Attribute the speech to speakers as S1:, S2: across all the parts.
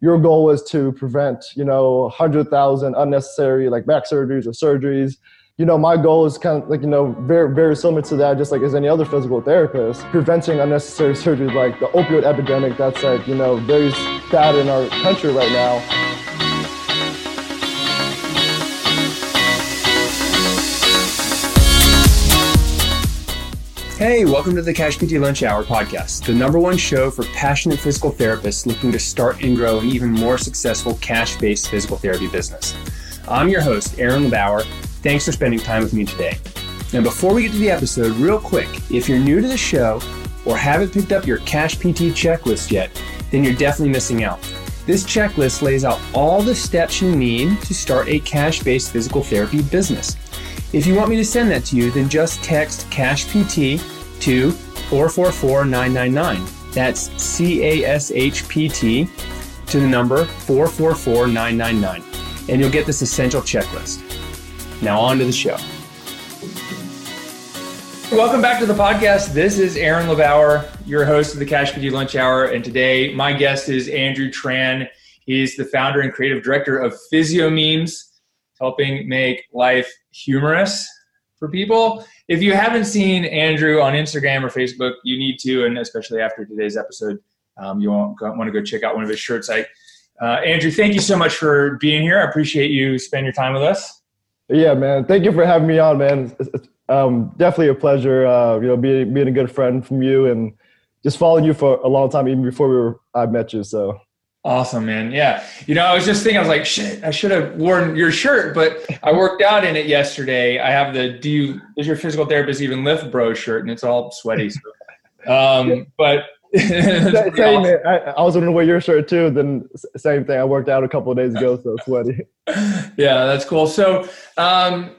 S1: your goal is to prevent, you know, 100,000 unnecessary like back surgeries or surgeries. You know, my goal is kind of like, you know, very, very similar to that, just like as any other physical therapist, preventing unnecessary surgeries like the opioid epidemic that's like, you know, very bad in our country right now.
S2: Hey, welcome to the Cash PT Lunch Hour podcast, the number one show for passionate physical therapists looking to start and grow an even more successful cash based physical therapy business. I'm your host, Aaron LeBauer. Thanks for spending time with me today. Now, before we get to the episode, real quick, if you're new to the show or haven't picked up your Cash PT checklist yet, then you're definitely missing out. This checklist lays out all the steps you need to start a cash based physical therapy business. If you want me to send that to you, then just text CashPT to 444999. That's C A S H P T to the number 444999, and you'll get this essential checklist. Now, on to the show. Welcome back to the podcast. This is Aaron LeBauer, your host of the Cash PT Lunch Hour, and today my guest is Andrew Tran. He's the founder and creative director of Physio Memes helping make life humorous for people. If you haven't seen Andrew on Instagram or Facebook, you need to, and especially after today's episode, um, you want, to go check out one of his shirts. I, uh, Andrew, thank you so much for being here. I appreciate you spending your time with us.
S1: Yeah, man. Thank you for having me on, man. It's, it's um, definitely a pleasure. Uh, you know, being being a good friend from you and just following you for a long time, even before we were I met you. So
S2: Awesome, man. Yeah. You know, I was just thinking, I was like, shit, I should have worn your shirt, but I worked out in it yesterday. I have the do you does your physical therapist even lift bro shirt and it's all sweaty. So. Um, but
S1: same, awesome. I, I, was gonna wear your shirt too. Then same thing. I worked out a couple of days ago, so sweaty.
S2: yeah, that's cool. So um,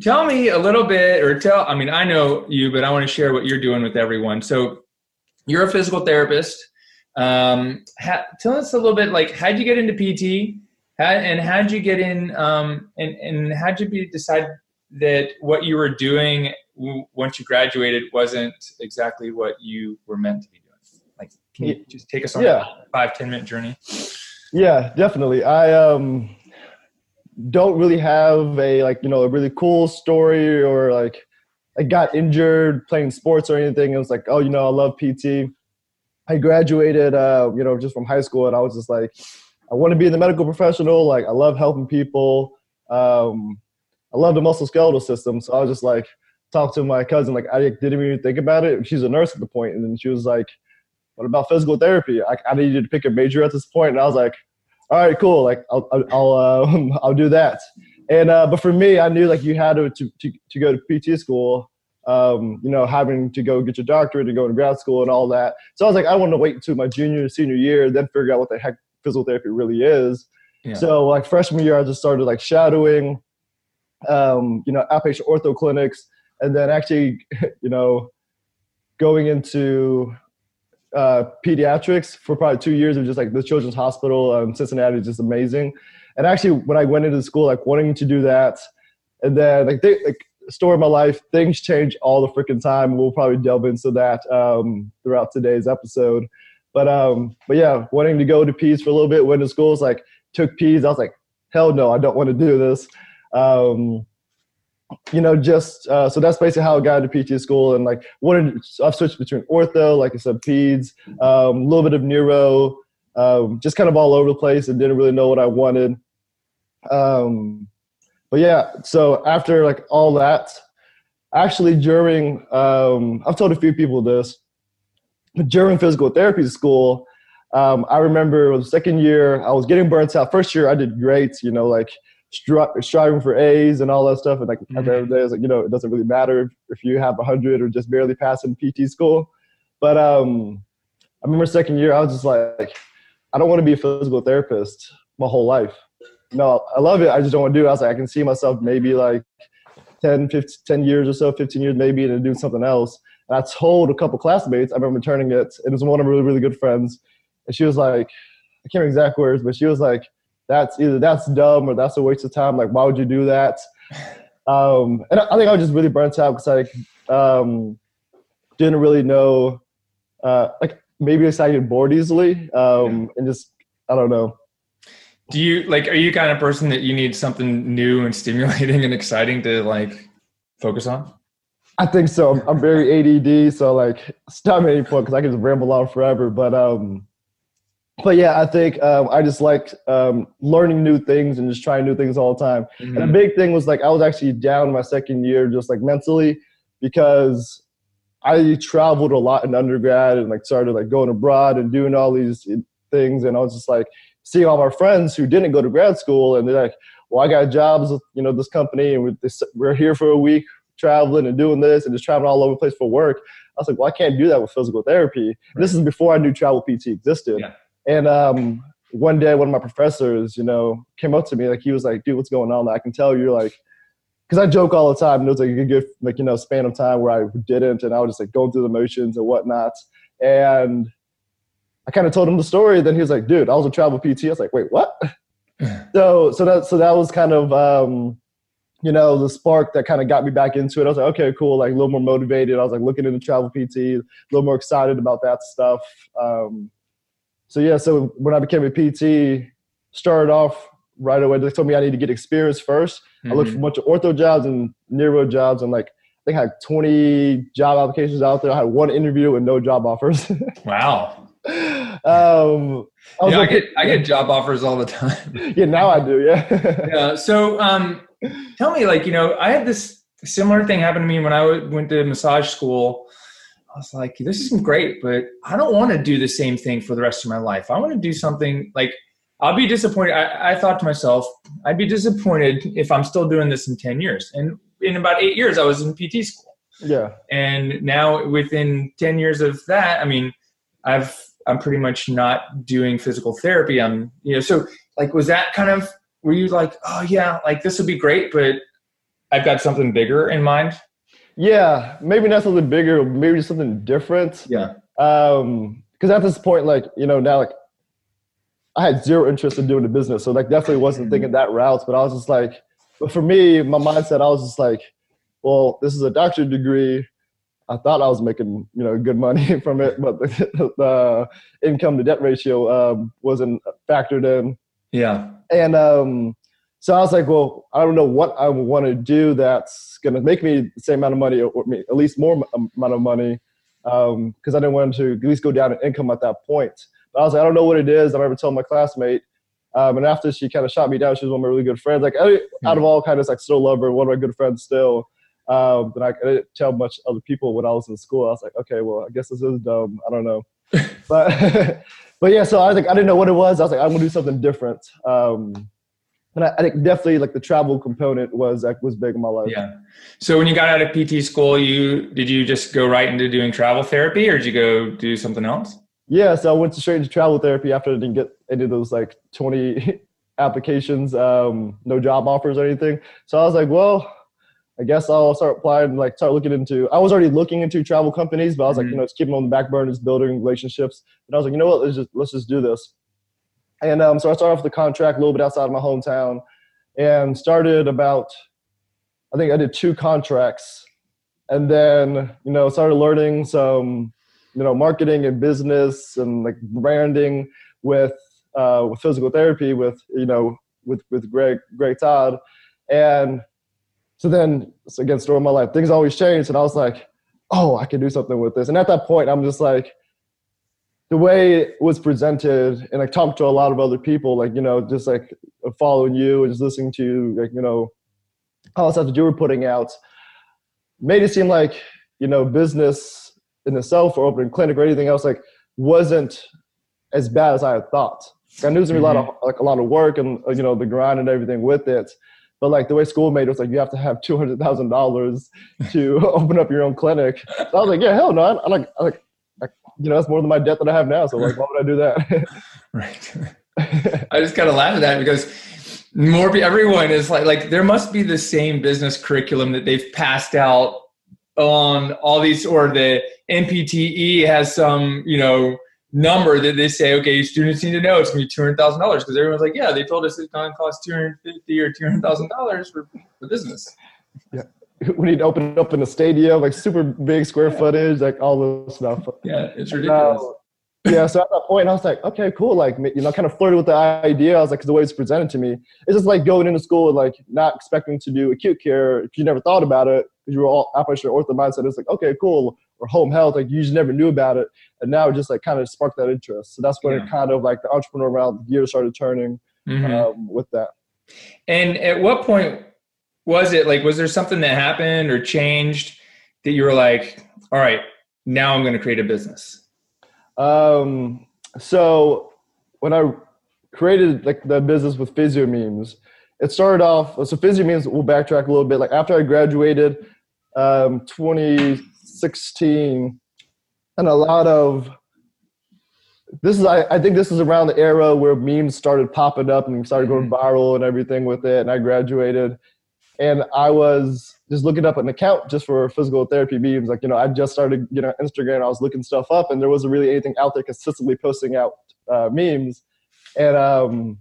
S2: tell me a little bit, or tell. I mean, I know you, but I want to share what you're doing with everyone. So you're a physical therapist. Um, ha- tell us a little bit, like, how'd you get into PT? How, and how'd you get in? Um, and and how'd you be, decide that what you were doing w- once you graduated wasn't exactly what you were meant to be doing? Like, can you just take us on yeah. a five ten minute journey?
S1: Yeah, definitely. I um don't really have a like you know a really cool story or like I got injured playing sports or anything. It was like, oh, you know, I love PT. I graduated, uh, you know, just from high school, and I was just like, I want to be in the medical professional. Like, I love helping people. Um, I love the musculoskeletal system. So I was just like, talk to my cousin. Like, I didn't even think about it. She's a nurse at the point, and then she was like, "What about physical therapy?" I, I needed to pick a major at this point, and I was like, "All right, cool. Like, I'll I'll uh, I'll do that." And uh, but for me, I knew like you had to to, to go to PT school um, you know, having to go get your doctorate and go to grad school and all that. So I was like, I want to wait until my junior, senior year, then figure out what the heck physical therapy really is. Yeah. So like freshman year, I just started like shadowing, um, you know, outpatient ortho clinics, and then actually, you know, going into uh, pediatrics for probably two years of just like the Children's Hospital in Cincinnati is just amazing. And actually, when I went into school, like wanting to do that, and then like they like story of my life. Things change all the freaking time. We'll probably delve into that um, throughout today's episode. But um, but yeah, wanting to go to Peds for a little bit, went to schools like took Peds. I was like, hell no, I don't want to do this. Um, you know, just uh, so that's basically how I got into PT school, and like wanted I've switched between ortho, like I said, Peds, um, a um, little bit of neuro, um, just kind of all over the place, and didn't really know what I wanted. Um, but yeah, so after like all that, actually during um, I've told a few people this, but during physical therapy school, um, I remember was second year I was getting burnt out. First year I did great, you know, like stri- striving for A's and all that stuff. And like mm-hmm. every day, it's like you know, it doesn't really matter if, if you have hundred or just barely passing PT school. But um, I remember second year I was just like, I don't want to be a physical therapist my whole life no, I love it. I just don't want to do it. I was like, I can see myself maybe like 10, 15, 10 years or so, 15 years maybe, and doing something else. And I told a couple classmates, I remember returning it, and it was one of my really, really good friends. And she was like, I can't remember exact words, but she was like, that's either that's dumb or that's a waste of time. Like, why would you do that? Um, and I, I think I was just really burnt out because I um, didn't really know, uh, like maybe I get bored easily um, and just I don't know.
S3: Do you like? Are you kind of person that you need something new and stimulating and exciting to like focus on?
S1: I think so. I'm, I'm very ADD, so like stop me because I can just ramble on forever. But um, but yeah, I think um, I just like um, learning new things and just trying new things all the time. Mm-hmm. And the big thing was like I was actually down my second year, just like mentally, because I traveled a lot in undergrad and like started like going abroad and doing all these things, and I was just like seeing all my friends who didn't go to grad school, and they're like, "Well, I got jobs with you know this company, and we're here for a week traveling and doing this and just traveling all over the place for work." I was like, "Well, I can't do that with physical therapy." Right. This is before I knew travel PT existed. Yeah. And um, one day, one of my professors, you know, came up to me like he was like, "Dude, what's going on?" I can tell you're like, because I joke all the time. And it was like a good, like you know, span of time where I didn't, and I was just like going through the motions and whatnot. And I kind of told him the story. Then he was like, "Dude, I was a travel PT." I was like, "Wait, what?" so, so that, so that was kind of, um, you know, the spark that kind of got me back into it. I was like, "Okay, cool." Like a little more motivated. I was like looking into travel PT, a little more excited about that stuff. Um, so yeah, so when I became a PT, started off right away. They told me I need to get experience 1st mm-hmm. I looked for a bunch of ortho jobs and neuro jobs, and like I think I had 20 job applications out there. I had one interview and no job offers.
S3: wow. Um, I, yeah, I get I get job offers all the time.
S1: yeah, now I do.
S3: Yeah. yeah. So, um, tell me, like, you know, I had this similar thing happen to me when I went to massage school. I was like, this isn't great, but I don't want to do the same thing for the rest of my life. I want to do something like I'll be disappointed. I, I, thought to myself, I'd be disappointed if I'm still doing this in 10 years. And in about eight years, I was in PT school.
S1: Yeah.
S3: And now within 10 years of that, I mean, I've, I'm pretty much not doing physical therapy. I'm, you know, so like, was that kind of, were you like, oh yeah, like this would be great, but I've got something bigger in mind?
S1: Yeah, maybe not something bigger, maybe something different.
S3: Yeah.
S1: Um, because at this point, like you know, now like I had zero interest in doing the business, so like definitely wasn't mm-hmm. thinking that route. But I was just like, but for me, my mindset, I was just like, well, this is a doctorate degree. I thought I was making you know good money from it, but the, the income to debt ratio um, wasn't factored in.
S3: Yeah.
S1: And um, so I was like, well, I don't know what I want to do that's going to make me the same amount of money or at least more amount of money because um, I didn't want to at least go down in income at that point. But I was like, I don't know what it is. I remember telling my classmate. Um, and after she kind of shot me down, she was one of my really good friends. Like hmm. out of all kind of like still love her, one of my good friends still. Um, but I, I didn't tell much other people when I was in school. I was like, okay, well, I guess this is dumb. I don't know. but but yeah, so I was like, I didn't know what it was. I was like, I'm gonna do something different. Um, and I, I, think definitely like the travel component was like was big in my life.
S3: Yeah. So when you got out of PT school, you did you just go right into doing travel therapy, or did you go do something else?
S1: Yeah, so I went straight into travel therapy after I didn't get any of those like twenty applications, um, no job offers or anything. So I was like, well, I guess I'll start applying, like start looking into. I was already looking into travel companies, but I was mm-hmm. like, you know, just keeping on the back burners, building relationships. And I was like, you know what, let's just let's just do this. And um, so I started off the contract a little bit outside of my hometown and started about, I think I did two contracts and then, you know, started learning some, you know, marketing and business and like branding with, uh, with physical therapy with, you know, with, with Greg, Greg Todd. And so then, so again, story of my life, things always change. And I was like, oh, I can do something with this. And at that point, I'm just like, the way it was presented and I talked to a lot of other people, like, you know, just like following you and just listening to you, like, you know, all the stuff that you were putting out made it seem like, you know, business in itself or opening clinic or anything else like wasn't as bad as I had thought. I knew there was mm-hmm. a lot of mm-hmm. like a lot of work and you know the grind and everything with it. But like the way school made it was like you have to have two hundred thousand dollars to open up your own clinic. So I was like, yeah, hell no, I, I like I like you know, that's more than my debt that I have now. So like, why would I do that?
S3: right. I just kind of laugh at that because more everyone is like like there must be the same business curriculum that they've passed out on all these or the NPTE has some you know number that they say okay students need to know it's gonna be two hundred thousand dollars because everyone's like yeah they told us it's gonna cost two hundred fifty or two hundred thousand dollars for the business.
S1: Yeah we need to open up in a stadium, like super big square footage, like all this stuff.
S3: Yeah, it's uh, ridiculous.
S1: yeah, so at that point, I was like, okay, cool. Like, you know, kind of flirted with the idea. I was like, because the way it's presented to me, it's just like going into school and like not expecting to do acute care if you never thought about it because you were all operation ortho mindset. It's like, okay, cool. Or home health, like you just never knew about it, and now it just like kind of sparked that interest. So that's when yeah. it kind of like the entrepreneur around the gears started turning mm-hmm. um, with that.
S3: And at what point was it like? Was there something that happened or changed that you were like, all right, now I'm going to create a business?
S1: Um, so when I created like the business with physio memes, it started off. So physio memes. We'll backtrack a little bit. Like after I graduated, um, 2016, and a lot of this is I, I think this is around the era where memes started popping up and started going mm-hmm. viral and everything with it. And I graduated, and I was just looking up an account just for physical therapy memes. Like, you know, I just started, you know, Instagram. I was looking stuff up, and there wasn't really anything out there consistently posting out uh, memes. And um,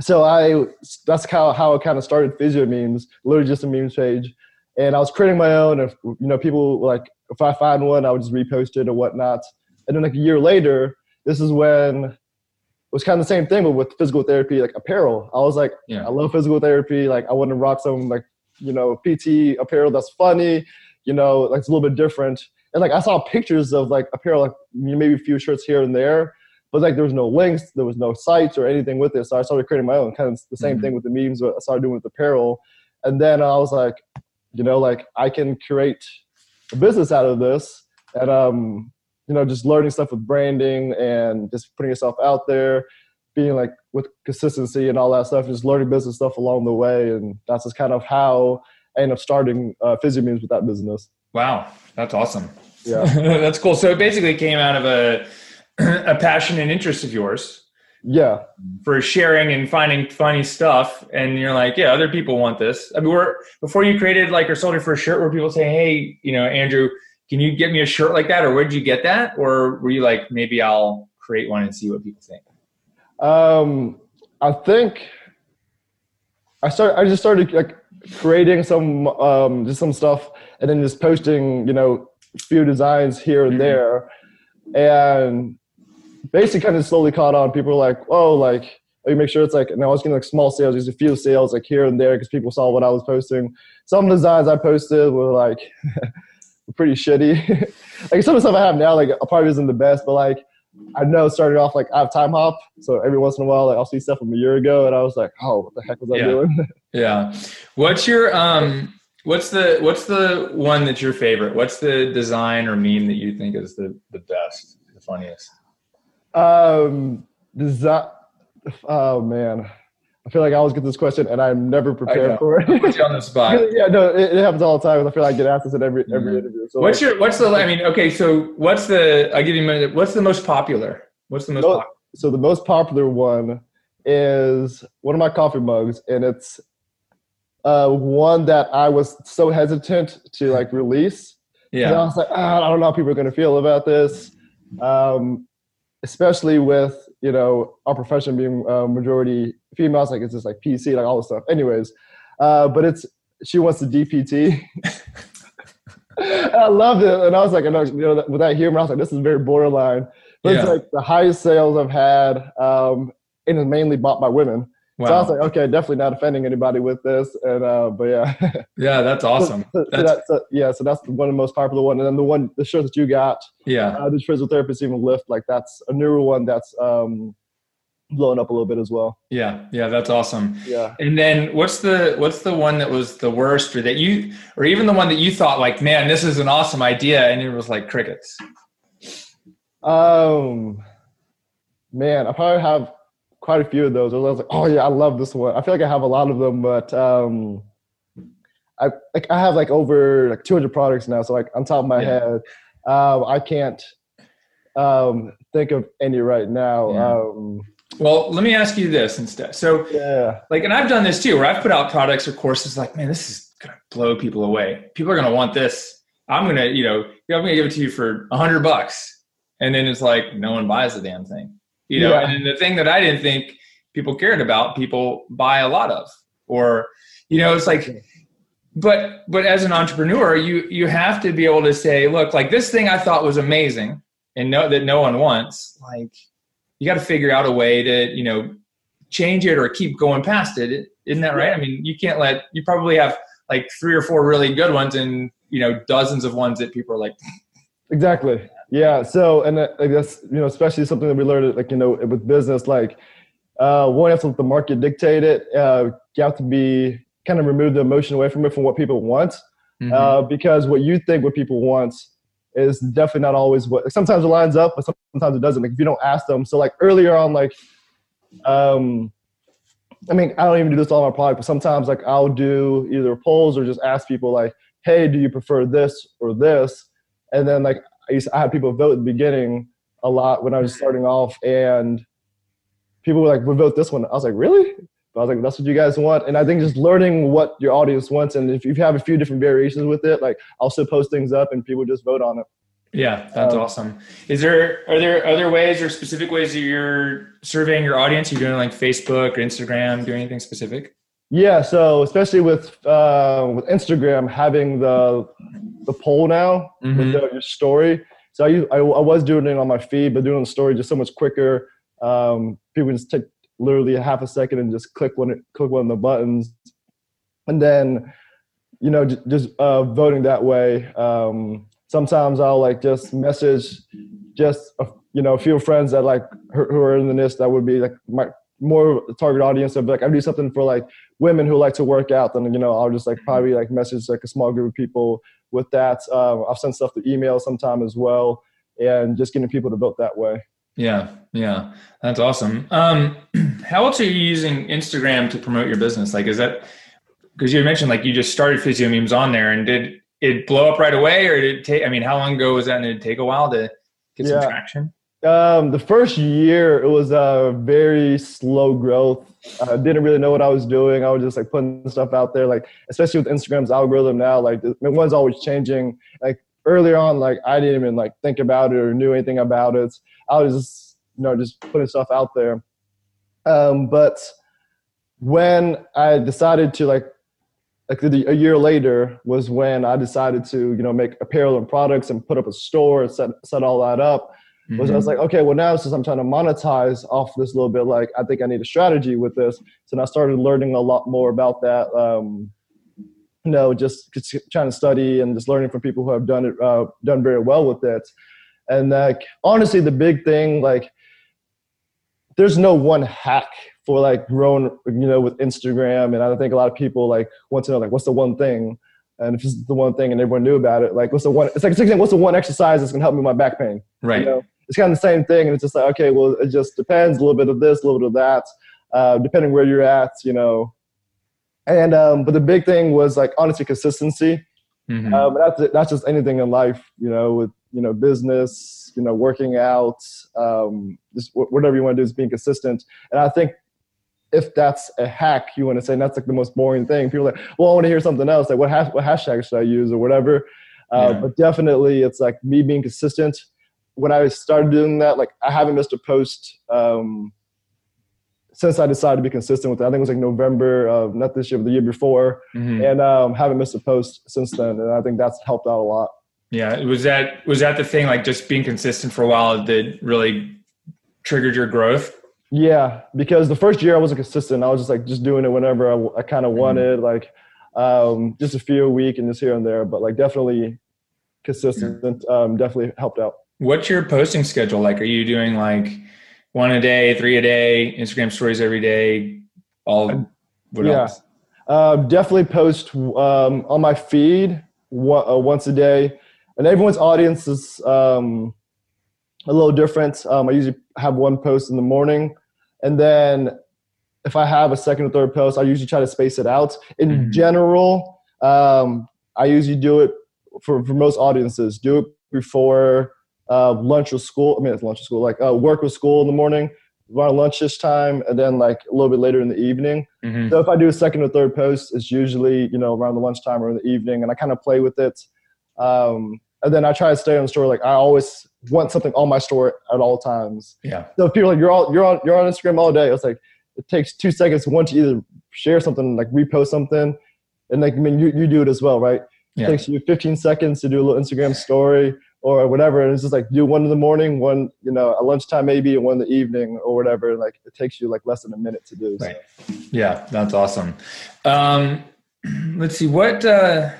S1: so I, that's how how it kind of started physio memes, literally just a memes page. And I was creating my own. If you know, people like if I find one, I would just repost it or whatnot. And then like a year later, this is when it was kind of the same thing, but with physical therapy, like apparel. I was like, yeah. I love physical therapy. Like I want to rock some like you know, PT apparel that's funny, you know, like it's a little bit different. And like I saw pictures of like apparel, like maybe a few shirts here and there, but like there was no links, there was no sites or anything with it. So I started creating my own. Kind of the same mm-hmm. thing with the memes. But I started doing with apparel, and then I was like, you know, like I can create a business out of this, and um, you know, just learning stuff with branding and just putting yourself out there being like with consistency and all that stuff, just learning business stuff along the way. And that's just kind of how I end up starting uh, Physio Memes with that business.
S3: Wow, that's awesome.
S1: Yeah,
S3: that's cool. So it basically came out of a a passion and interest of yours.
S1: Yeah,
S3: for sharing and finding funny stuff, and you're like, yeah, other people want this. I mean, we're before you created like or sold your first shirt, where people say, hey, you know, Andrew, can you get me a shirt like that, or where did you get that, or were you like, maybe I'll create one and see what people think?
S1: Um, I think I start. I just started like creating some um, just some stuff, and then just posting, you know, few designs here and mm-hmm. there, and basically kind of slowly caught on. People were like, "Oh, like." You make sure it's like, and I was getting like small sales, just a few sales like here and there because people saw what I was posting. Some designs I posted were like pretty shitty. like some of the stuff I have now, like probably isn't the best, but like I know started off like I have Timehop, so every once in a while like I'll see stuff from a year ago, and I was like, oh, what the heck was I
S3: yeah.
S1: doing?
S3: yeah. What's your um? What's the what's the one that's your favorite? What's the design or meme that you think is the the best, the funniest?
S1: Um, does that? Oh man, I feel like I always get this question and I'm never prepared for it.
S3: Put you on the spot.
S1: yeah, no, it, it, happens all the time. I feel like I get asked this in every every mm-hmm. interview.
S3: So what's like, your what's the I mean, okay, so what's the I give you a minute. What's the most popular? What's the most
S1: popular? So the most popular one is one of my coffee mugs, and it's uh, one that I was so hesitant to like release.
S3: Yeah. I
S1: was like, ah, I don't know how people are going to feel about this, um, especially with you know our profession being uh, majority females like it's just like pc like all this stuff. Anyways uh, but it's she wants the dpt i loved it and i was like I know, you know with that humor i was like this is very borderline. But yeah. it's like the highest sales i've had um, and it's mainly bought by women Wow. So I was like, okay, definitely not offending anybody with this, and uh, but yeah,
S3: yeah, that's awesome.
S1: so, that's, so that's, yeah, so that's one of the most popular one, and then the one the shirt that you got,
S3: yeah,
S1: uh, the physical therapist even lift, like that's a newer one that's um, blowing up a little bit as well.
S3: Yeah, yeah, that's awesome.
S1: Yeah,
S3: and then what's the what's the one that was the worst, or that you, or even the one that you thought like, man, this is an awesome idea, and it was like crickets.
S1: Um, man, I probably have quite a few of those. I was like, oh yeah, I love this one. I feel like I have a lot of them, but um, I like I have like over like 200 products now. So like on top of my yeah. head, um, I can't um, think of any right now. Yeah. Um,
S3: well, let me ask you this instead. So,
S1: yeah,
S3: like, and I've done this too, where I've put out products or courses like, man, this is gonna blow people away. People are gonna want this. I'm gonna, you know, I'm gonna give it to you for a hundred bucks, and then it's like no one buys the damn thing you know yeah. and the thing that i didn't think people cared about people buy a lot of or you know it's like but but as an entrepreneur you you have to be able to say look like this thing i thought was amazing and know that no one wants, like you got to figure out a way to, you know, change it or keep going past it. Isn't that right? I mean, you can't let you probably have like three or four really good ones and you know dozens of ones that people are like
S1: exactly yeah so and i guess you know especially something that we learned like you know with business like uh one have to let the market dictate it uh you have to be kind of remove the emotion away from it from what people want mm-hmm. uh because what you think what people want is definitely not always what sometimes it lines up but sometimes it doesn't like if you don't ask them so like earlier on like um I mean, I don't even do this all on my product, but sometimes like I'll do either polls or just ask people like, hey, do you prefer this or this? And then like I used to, I had people vote at the beginning a lot when I was starting off, and people were like, we vote this one. I was like, really? But I was like, that's what you guys want. And I think just learning what your audience wants, and if you have a few different variations with it, like I'll still post things up and people just vote on it.
S3: Yeah, that's um, awesome. Is there are there other ways or specific ways that you're surveying your audience? You're doing like Facebook or Instagram, doing anything specific?
S1: Yeah, so especially with uh, with Instagram having the the poll now mm-hmm. with the, your story. So I, I, I was doing it on my feed, but doing the story just so much quicker. Um, people just take literally a half a second and just click one click one of the buttons, and then you know just, just uh, voting that way. Um, sometimes I'll like just message just a, you know a few friends that like who are in the NIST that would be like my more target audience of like I do something for like women who like to work out then you know I'll just like probably like message like a small group of people with that um, I've sent stuff to email sometime as well and just getting people to vote that way
S3: yeah yeah that's awesome um how else are you using Instagram to promote your business like is that because you mentioned like you just started physio memes on there and did it blow up right away, or did it take? I mean, how long ago was that? And did it take a while to get yeah. some traction?
S1: Um, the first year, it was a very slow growth. I didn't really know what I was doing. I was just like putting stuff out there, like especially with Instagram's algorithm now. Like the one's always changing. Like earlier on, like I didn't even like think about it or knew anything about it. I was just you know just putting stuff out there. Um, but when I decided to like like a year later was when I decided to, you know, make apparel and products and put up a store and set, set all that up. Mm-hmm. Was I was mm-hmm. like, okay, well now since I'm trying to monetize off this a little bit, like I think I need a strategy with this. So I started learning a lot more about that. Um, you know, just, just trying to study and just learning from people who have done it, uh, done very well with it. And like honestly, the big thing, like, there's no one hack for like growing, you know, with Instagram. And I think a lot of people like want to know like what's the one thing, and if it's the one thing and everyone knew about it, like what's the one? It's like what's the one exercise that's gonna help me with my back pain?
S3: Right. You know?
S1: It's kind of the same thing, and it's just like okay, well, it just depends. A little bit of this, a little bit of that, uh, depending where you're at, you know. And um, but the big thing was like honestly consistency. Mm-hmm. Um, that's that's just anything in life, you know, with you know business, you know, working out, um, just whatever you want to do is being consistent. And I think if that's a hack you want to say and that's like the most boring thing people are like well i want to hear something else like what, hash, what hashtag should i use or whatever uh, yeah. but definitely it's like me being consistent when i started doing that like i haven't missed a post um, since i decided to be consistent with it i think it was like november of not this year but the year before mm-hmm. and um, haven't missed a post since then and i think that's helped out a lot
S3: yeah was that was that the thing like just being consistent for a while that really triggered your growth
S1: yeah, because the first year I wasn't consistent. I was just like just doing it whenever I, I kind of mm-hmm. wanted, like um, just a few a week and just here and there. But like definitely consistent, um, definitely helped out.
S3: What's your posting schedule like? Are you doing like one a day, three a day, Instagram stories every day? All what yeah. else?
S1: Uh, definitely post um, on my feed one, uh, once a day, and everyone's audience is um, a little different. Um, I usually have one post in the morning, and then if I have a second or third post, I usually try to space it out. In mm-hmm. general, um, I usually do it for, for most audiences. Do it before uh, lunch with school. I mean, it's lunch with school, like uh, work with school in the morning, around lunchish time, and then like a little bit later in the evening. Mm-hmm. So if I do a second or third post, it's usually you know around the lunchtime or in the evening, and I kind of play with it. Um, and then I try to stay on the story. Like I always want something on my story at all times.
S3: Yeah.
S1: So people like you're all you're on you're on Instagram all day. It's like it takes two seconds to want to either share something, like repost something, and like I mean you, you do it as well, right? It yeah. takes you 15 seconds to do a little Instagram story or whatever. And it's just like do one in the morning, one, you know, at lunchtime maybe, and one in the evening or whatever. Like it takes you like less than a minute to do.
S3: Right. Yeah, that's awesome. Um, let's see what uh,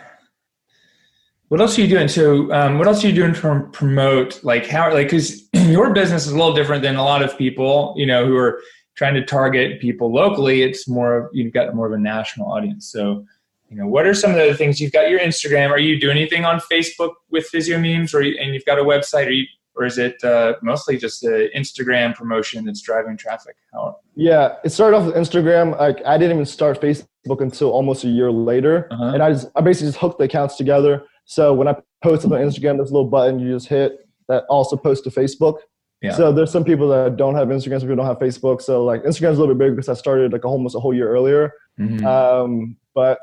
S3: what else are you doing? So, um, what else are you doing to promote? Like how, like, because your business is a little different than a lot of people, you know, who are trying to target people locally. It's more of you've got more of a national audience. So, you know, what are some of the things you've got your Instagram? Are you doing anything on Facebook with Physio Memes, or and you've got a website? Are you, or is it uh, mostly just the Instagram promotion that's driving traffic? How?
S1: Yeah, it started off with Instagram. Like I didn't even start Facebook until almost a year later, uh-huh. and I just I basically just hooked the accounts together. So when I post on Instagram, there's a little button you just hit that also posts to Facebook. Yeah. So there's some people that don't have Instagram, some people don't have Facebook. So like Instagram's a little bit bigger because I started like almost a whole year earlier. Mm-hmm. Um, but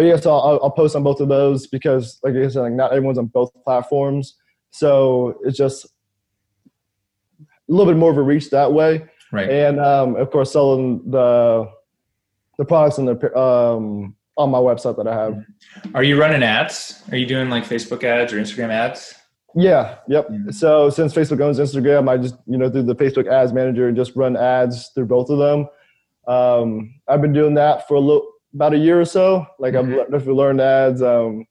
S1: but yeah, so I'll, I'll, post on both of those because, like I said, like not everyone's on both platforms, so it's just a little bit more of a reach that way.
S3: Right.
S1: And um, of course, selling the the products and the um, on my website that I have.
S3: Are you running ads? Are you doing like Facebook ads or Instagram ads?
S1: Yeah. Yep. Mm-hmm. So since Facebook owns Instagram, I just you know through the Facebook Ads Manager and just run ads through both of them. Um, I've been doing that for a little about a year or so. Like mm-hmm. I've definitely learned ads. Um,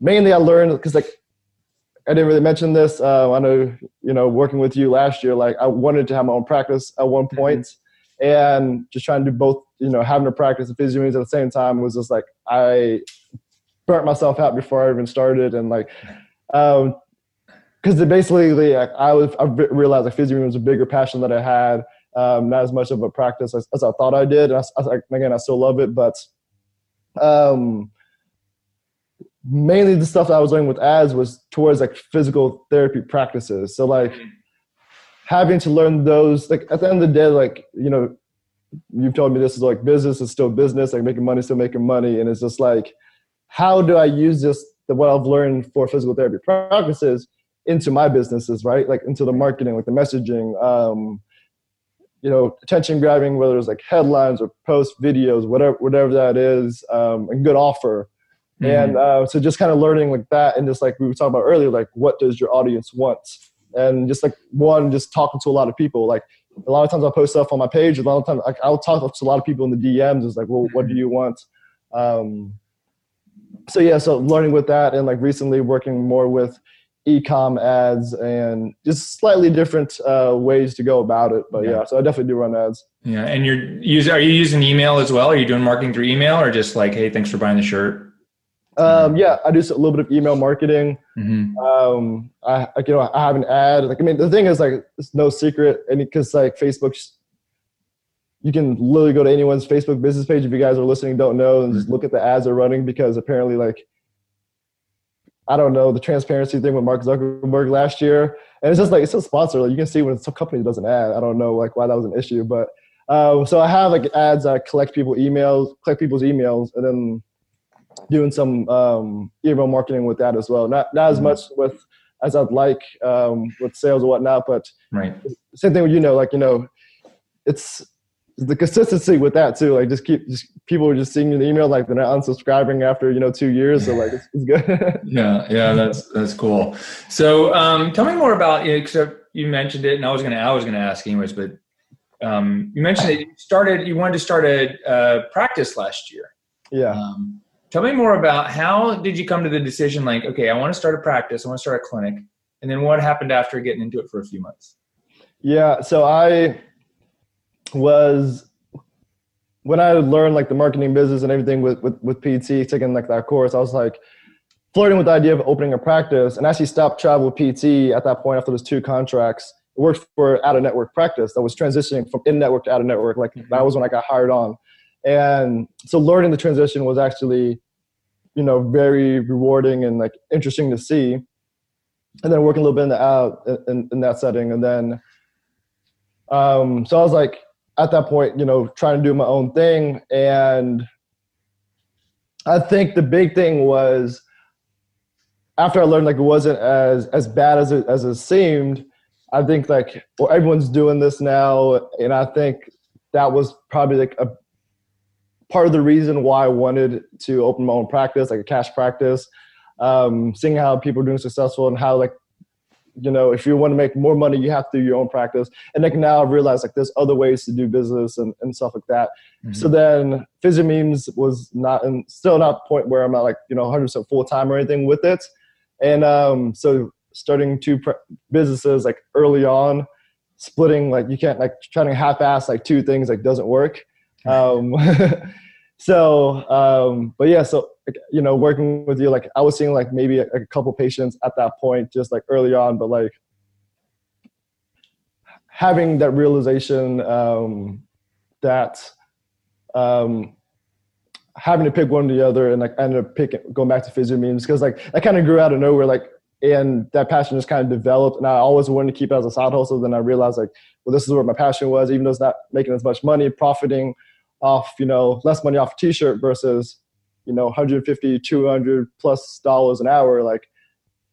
S1: mainly, I learned because like I didn't really mention this. Uh, I know you know working with you last year. Like I wanted to have my own practice at one mm-hmm. point, mm-hmm. and just trying to do both. You know, having to practice and physio memes at the same time was just like I burnt myself out before I even started, and like. Um, because basically, like, I was I realized like physio was a bigger passion that I had um, not as much of a practice as, as I thought I did. And I, I, again, I still love it, but um, mainly the stuff that I was learning with ads was towards like physical therapy practices. So like having to learn those, like at the end of the day, like you know, you've told me this is like business is still business, like making money, still making money, and it's just like, how do I use this the what I've learned for physical therapy practices into my businesses, right? Like into the marketing, like the messaging. Um, you know attention grabbing whether it's like headlines or post videos whatever whatever that is um, a good offer. Mm-hmm. and uh, so just kind of learning like that and just like we were talking about earlier like what does your audience want? And just like one just talking to a lot of people. Like a lot of times i'll post stuff on my page a lot of times like, i'll talk to a lot of people in the dms is like well what do you want? Um, so yeah so learning with that and like recently working more with ecom ads and just slightly different uh, ways to go about it. But yeah. yeah. so I definitely do run ads.
S3: Yeah, and you're using are you using email as well? Are you doing marketing through email or just like, hey, thanks for buying the shirt?
S1: Um, yeah, I do a little bit of email marketing. Mm-hmm. Um, I, you know, I have an ad. Like, I mean, the thing is, like, it's no secret, and because like Facebook, you can literally go to anyone's Facebook business page if you guys are listening, don't know, and just mm-hmm. look at the ads they're running because apparently, like, I don't know the transparency thing with Mark Zuckerberg last year, and it's just like it's a sponsor. Like you can see when some company does an ad. I don't know like why that was an issue, but um, so I have like ads that collect people emails, collect people's emails, and then doing some um, email marketing with that as well. Not not as mm-hmm. much with as I'd like um, with sales or whatnot, but
S3: right.
S1: same thing with you know like you know it's the consistency with that too. Like just keep just people are just seeing the email like they're not unsubscribing after you know two years. So like it's, it's good.
S3: yeah, yeah, that's that's cool. So um, tell me more about you. Except you mentioned it, and I was gonna I was gonna ask anyways, but um, you mentioned that you started you wanted to start a uh, practice last year.
S1: Yeah. Um,
S3: tell me more about how did you come to the decision like okay I want to start a practice I want to start a clinic and then what happened after getting into it for a few months.
S1: Yeah, so I was when I learned like the marketing business and everything with, with, with PT, taking like that course, I was like flirting with the idea of opening a practice and actually stopped travel PT at that point after those two contracts. It worked for out of network practice that was transitioning from in network to out of network. Like that was when I got hired on. And so learning the transition was actually, you know, very rewarding and like interesting to see. And then working a little bit in the out in, in that setting. And then um, so I was like, at that point, you know, trying to do my own thing. And I think the big thing was after I learned like it wasn't as as bad as it as it seemed, I think like well everyone's doing this now, and I think that was probably like a part of the reason why I wanted to open my own practice, like a cash practice. Um, seeing how people are doing successful and how like you know, if you want to make more money, you have to do your own practice. And like now I've realized like there's other ways to do business and, and stuff like that. Mm-hmm. So then Physiomemes was not, and still not point where I'm not like, you know, 100% full time or anything with it. And um, so starting two pre- businesses like early on, splitting, like you can't like trying to half ass like two things like doesn't work. Um, so, um, but yeah, so you know, working with you, like I was seeing like maybe a, a couple patients at that point, just like early on, but like having that realization um, that um, having to pick one or the other, and like I ended up picking going back to Physiomemes because like I kind of grew out of nowhere, like and that passion just kind of developed, and I always wanted to keep it as a side hustle. Then I realized like, well, this is where my passion was, even though it's not making as much money, profiting off you know less money off a t-shirt versus you know 150 200 plus dollars an hour like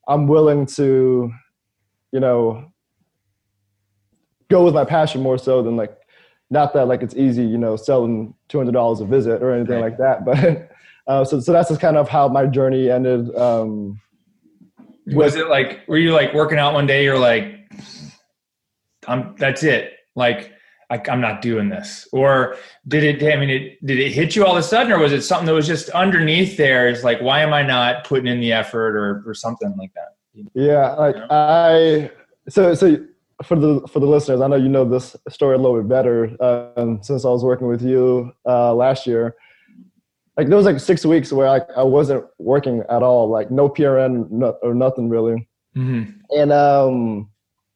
S1: i'm willing to you know go with my passion more so than like not that like it's easy you know selling $200 a visit or anything right. like that but uh, so, so that's just kind of how my journey ended um,
S3: was it like were you like working out one day you're like i'm that's it like I, am not doing this? Or did it, I mean, it, did it hit you all of a sudden or was it something that was just underneath there? Is like, why am I not putting in the effort or, or something like that?
S1: Yeah. Like I, so, so for the, for the listeners, I know you know this story a little bit better um, since I was working with you uh, last year. Like there was like six weeks where I, I wasn't working at all, like no PRN no, or nothing really. Mm-hmm. And, um,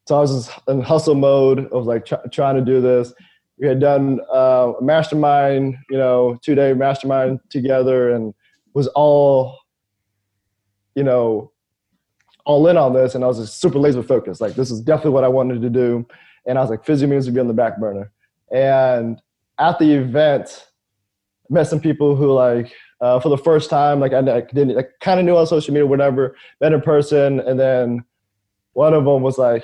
S1: so I was in hustle mode of like try, trying to do this. We had done uh, a mastermind, you know, two day mastermind together, and was all, you know, all in on this. And I was just super laser focused. Like this is definitely what I wanted to do. And I was like, Physiomemes would be on the back burner. And at the event, met some people who like uh, for the first time, like I, I didn't, I kind of knew on social media, whatever, met in person, and then one of them was like,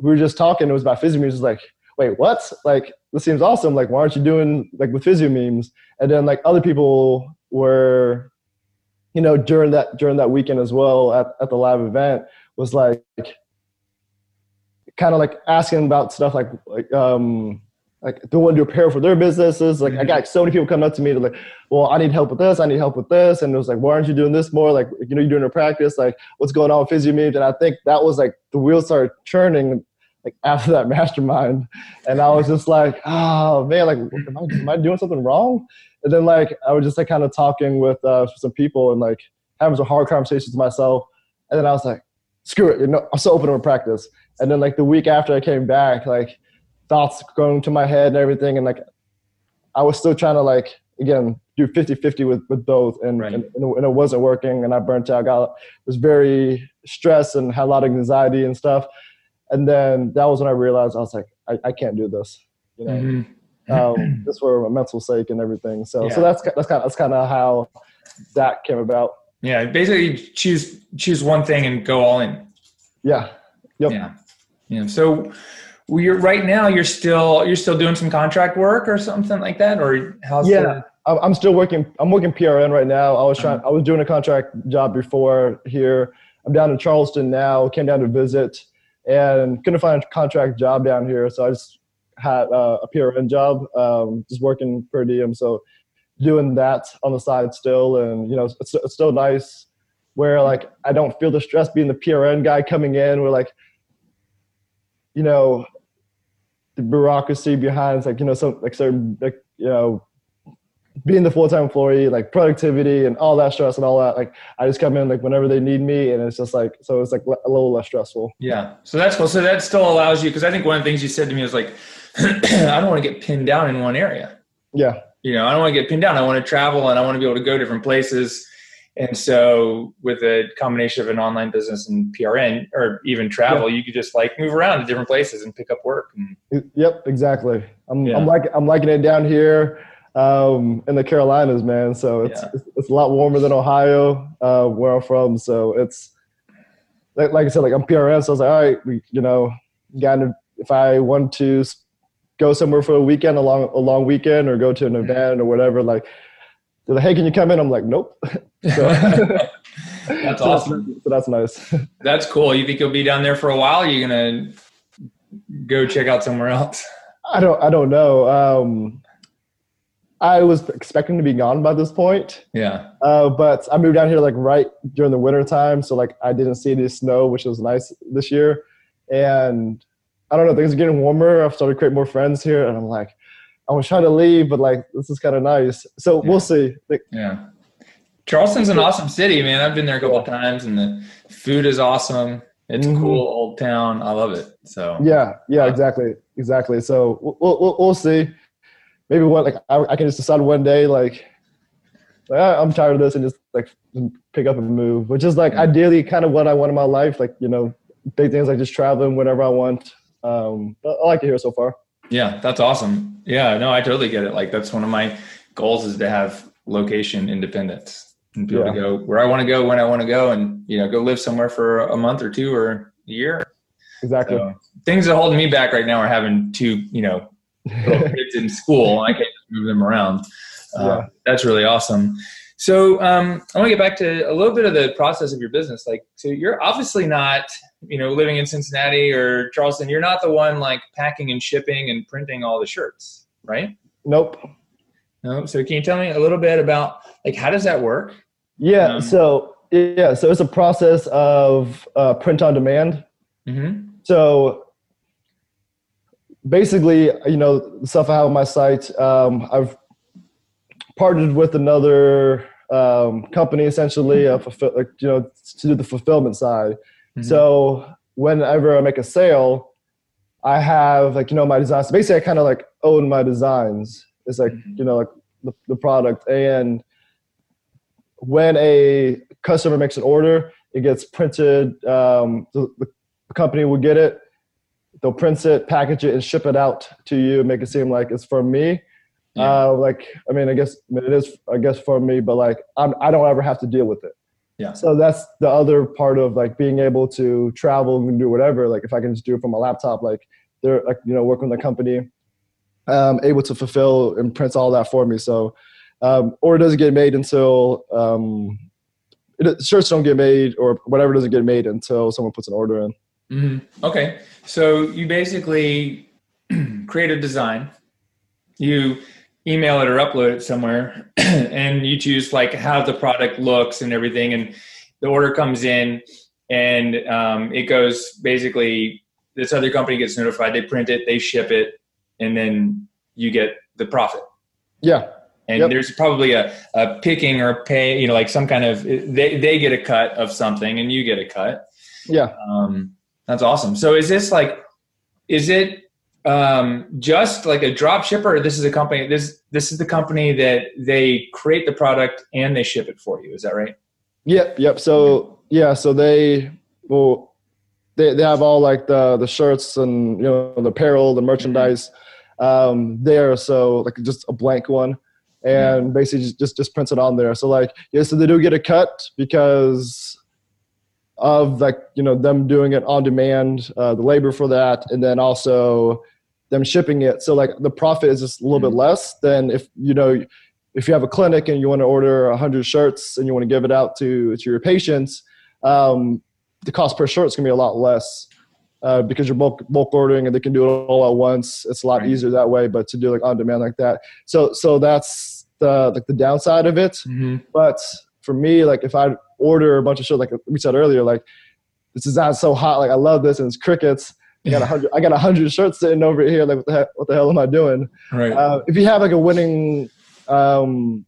S1: we were just talking. It was about Physiomemes. It's like, wait, what? Like, this seems awesome. Like, why aren't you doing like with physio memes? And then like other people were, you know, during that during that weekend as well at, at the live event was like, kind of like asking about stuff like like um like they want to do for their businesses. Like I got so many people coming up to me to like, well, I need help with this, I need help with this. And it was like, why aren't you doing this more? Like, you know, you're doing a practice, like what's going on with physio memes? And I think that was like the wheels started churning like after that mastermind. And I was just like, oh man, like am I, am I doing something wrong? And then like I was just like kind of talking with uh, some people and like having some hard conversations with myself. And then I was like, screw it, you know, I'm so open to practice. And then like the week after I came back, like thoughts going to my head and everything. And like I was still trying to like again do 50-50 with, with both and, right. and, and, it wasn't working and I burnt out. got was very stressed and had a lot of anxiety and stuff and then that was when I realized I was like, I, I can't do this. You know, mm-hmm. um, just for my mental sake and everything. So, yeah. so that's that's kind of that's kind of how that came about.
S3: Yeah, basically choose choose one thing and go all in.
S1: Yeah. Yep.
S3: Yeah. Yeah. So you're right now you're still you're still doing some contract work or something like that or how's
S1: yeah i'm still working i'm working prn right now i was trying uh-huh. i was doing a contract job before here i'm down in charleston now came down to visit and couldn't find a contract job down here. So I just had uh, a PRN job, um, just working per diem. So doing that on the side still, and you know, it's, it's still nice where like I don't feel the stress being the PRN guy coming in. Where like, you know, the bureaucracy behind like you know some like certain like you know being the full-time employee, like productivity and all that stress and all that, like I just come in like whenever they need me, and it's just like so it's like a little less stressful.
S3: Yeah, so that's cool. So that still allows you because I think one of the things you said to me was like, I don't want to get pinned down in one area.
S1: Yeah,
S3: you know, I don't want to get pinned down. I want to travel and I want to be able to go different places. And so, with a combination of an online business and PRN, or even travel, yeah. you could just like move around to different places and pick up work. And,
S1: yep, exactly. I'm, yeah. I'm like I'm liking it down here um, in the Carolinas, man. So it's, yeah. it's, it's a lot warmer than Ohio, uh, where I'm from. So it's like, like I said, like I'm PRN, so I was like, all right, we, you know, got if I want to go somewhere for a weekend, a long a long weekend, or go to an event or whatever, like they're like, hey, can you come in? I'm like, nope.
S3: That's
S1: So
S3: awesome.
S1: so that's nice.
S3: That's cool. You think you'll be down there for a while? Or are you gonna go check out somewhere else?
S1: I don't I don't know. Um, I was expecting to be gone by this point,
S3: Yeah.
S1: uh, but I moved down here like right during the winter time, so like I didn't see any snow, which was nice this year. And I don't know, things are getting warmer. I've started to create more friends here, and I'm like, I was trying to leave, but like this is kind of nice. So
S3: Yeah.
S1: we'll see. Like,
S3: Yeah. Charleston's an awesome city, man. I've been there a couple of times and the food is awesome. It's a
S1: Mhm.
S3: cool old town. I love it. So
S1: Yeah, yeah, exactly, exactly. So we'll we'll, we'll see. Maybe one like I, I can just decide one day like, like, "Ah, I'm tired of this and just like pick up and move, which is like
S3: Yeah.
S1: ideally kind of what I want in my life. Like you know, big things like just traveling whenever I want. Um, but I like it here so far.
S3: yeah, that's awesome. Yeah, no, I totally get it. Like that's one of my goals is to have location independence and be able to go where I want to go when I want to go and you know go live somewhere for a month or two or a year.
S1: Exactly.
S3: So things that are holding me back right now are having two, you know, little kids in school. I can't just move them around. Uh,
S1: Yeah.
S3: That's really awesome. So um, I want to get back to a little bit of the process of your business. Like, so you're obviously not, you know, living in Cincinnati or Charleston. You're not the one like packing and shipping and printing all the shirts, right?
S1: nope.
S3: No. So can you tell me a little bit about like how does that work?
S1: Yeah.
S3: Um,
S1: so yeah. So it's a process of uh, print on demand.
S3: Mm-hmm.
S1: So basically, you know, the stuff I have on my site, um, I've partnered with another um, company essentially, uh, fulfill, like, you know, to do the fulfillment side.
S3: Mm-hmm.
S1: So whenever I make a sale, I have like, you know, my designs. So basically, I kind of like own my designs. It's like,
S3: Mhm.
S1: you know, like the, the product. And when a customer makes an order, it gets printed. Um, the, the company will get it. They'll print it, package it, and ship it out to you. Make it seem like it's from me.
S3: Yeah.
S1: Uh, like, I mean, I guess I mean, it is, I guess, for me, but like, I'm, I don't ever have to deal with it.
S3: Yeah.
S1: So that's the other part of like being able to travel and do whatever. Like, if I can just do it from my laptop, like they're like, you know, working with a company, um, able to fulfill and print all that for me. So, um, or doesn't get made until um, it, shirts don't get made or whatever doesn't get made until someone puts an order in.
S3: Mm-hmm. Okay, so you basically create a design, you email it or upload it somewhere, and you choose like how the product looks and everything, and the order comes in, and um, it goes basically. This other company gets notified. They print it, they ship it, and then you get the profit.
S1: Yeah.
S3: And
S1: Yep.
S3: there's probably a, a picking or pay, you know, like some kind of they they get a cut of something, and you get a cut.
S1: Yeah.
S3: Um, that's awesome. So is this like, is it um, just like a drop shipper? Or this is a company. This this is the company that they create the product and they ship it for you. Is that right?
S1: Yep, yep. So yeah, so they well they they have all like the the shirts and you know the apparel, the merchandise um there. So like just a blank one. And basically just, just just prints it on there. So like yeah, so they do get a cut because of like you know them doing it on demand, uh, the labor for that, and then also them shipping it. So like the profit is just a little bit less than if you know if you have a clinic and you want to order 100 shirts and you want to give it out to, to your patients, um, the cost per shirt is going to be a lot less uh, because you're bulk, bulk ordering and they can do it all at once. It's a lot
S3: Right.
S1: easier that way, but to do like on demand like that. So, so that's the, like the downside of it.
S3: Mm-hmm.
S1: But for me, like if I order a bunch of shirts, like we said earlier, like this is not so hot. Like I love this and it's crickets. I got a hundred, I got a hundred shirts sitting over here. Like what the heck, what the hell am I doing?
S3: Right.
S1: uh, if you have like a winning um,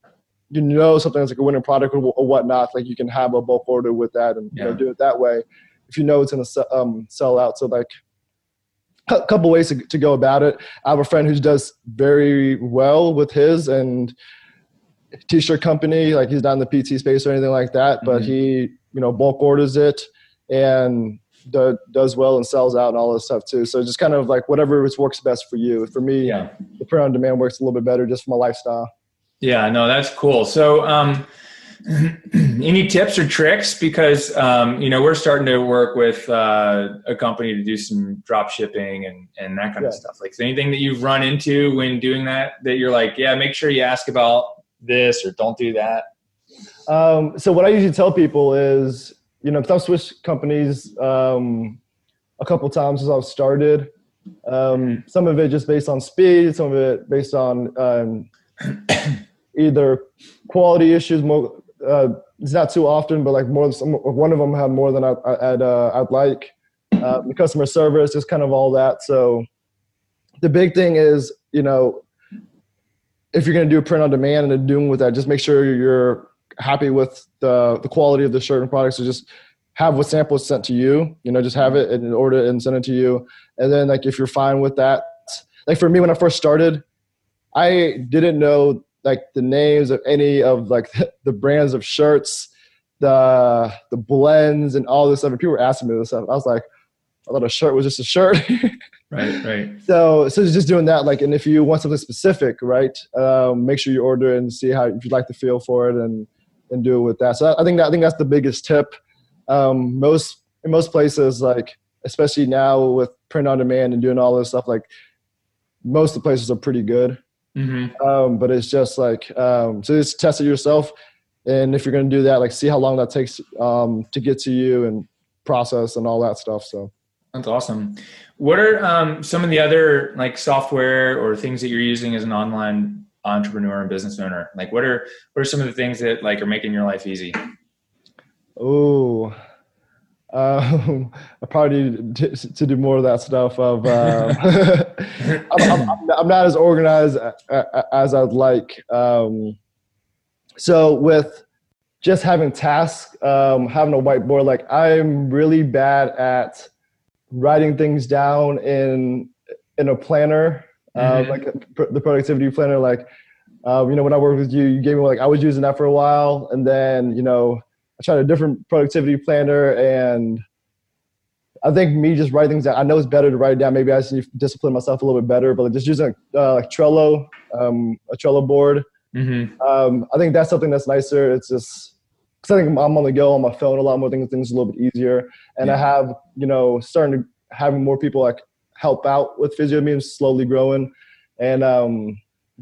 S1: you know something that's like a winning product or, or whatnot like you can have a bulk order with that and you know, do it that way if you know it's going to um, sell out so like a couple ways to, to go about it i have a friend who does very well with his and t-shirt company like he's not in the pt space or anything like that but
S3: Mhm.
S1: he you know bulk orders it and do, does well and sells out and all this stuff too so just kind of like whatever works best for you for me
S3: yeah.
S1: the print on demand works a little bit better just for my lifestyle.
S3: Yeah, no, that's cool. So, um, any tips or tricks? Because um, you know we're starting to work with uh, a company to do some drop shipping and and that kind of stuff. Like, is there anything that you've run into when doing that that you're like, yeah, make sure you ask about this or don't do that.
S1: Um, so what I usually tell people is, you know, I've switched companies um, a couple times since I've started. Um, some of it just based on speed, some of it based on um, either quality issues. More, uh, it's not too often, but like more. Some, one of them had more than I, would uh, I'd like. Uh, customer service, just kind of all that. So the big thing is, you know, if you're going to do print on demand and doing with that, just make sure you're happy with the the quality of the shirt and products. So just have what samples sent to you. You know, just have it and order it and send it to you. And then like if you're fine with that, like for me when I first started, I didn't know like the names of any of like the brands of shirts, the the blends and all this stuff. And people were asking me this stuff. I was like, I thought a shirt was just a shirt.
S3: right, right.
S1: So, so just doing that, like, and if you want something specific, right, um, make sure you order it and see how if you like the feel for it, and and do it with that. So I think that I think that's the biggest tip. Um, most in most places, like especially now with print on demand and doing all this stuff, like most of the places are pretty good. Mm-hmm. Um, but it's just like um, so just test it yourself, and if you're going to do that, like see how long that takes um, to get to you and process and all that stuff. So
S3: that's awesome. What are um, some of the other like software or things that you're using as an online entrepreneur and business owner? Like, what are what are some of the things that like are making your life easy?
S1: Oh, um, I probably need to, to, do more of that stuff. Of um, I'm, I'm, I'm, not as organized as I'd like. Um, so with just having tasks, um, having a whiteboard, like I'm really bad at writing things down in in a planner, uh, mm-hmm. like a, the productivity planner. Like, uh, you know, when I worked with you, you gave me like I was using that for a while, and then you know I tried a different productivity planner, and I think me just writing things down. I know it's better to write it down. Maybe I just need to discipline myself a little bit better, but like just using uh, like Trello, um, a Trello board. Mm-hmm. Um, I think that's something that's nicer. It's just because I think I'm on the go on my phone a lot more things. Things a little bit easier, and yeah. I have you know starting to having more people like help out with physio memes slowly growing, and um,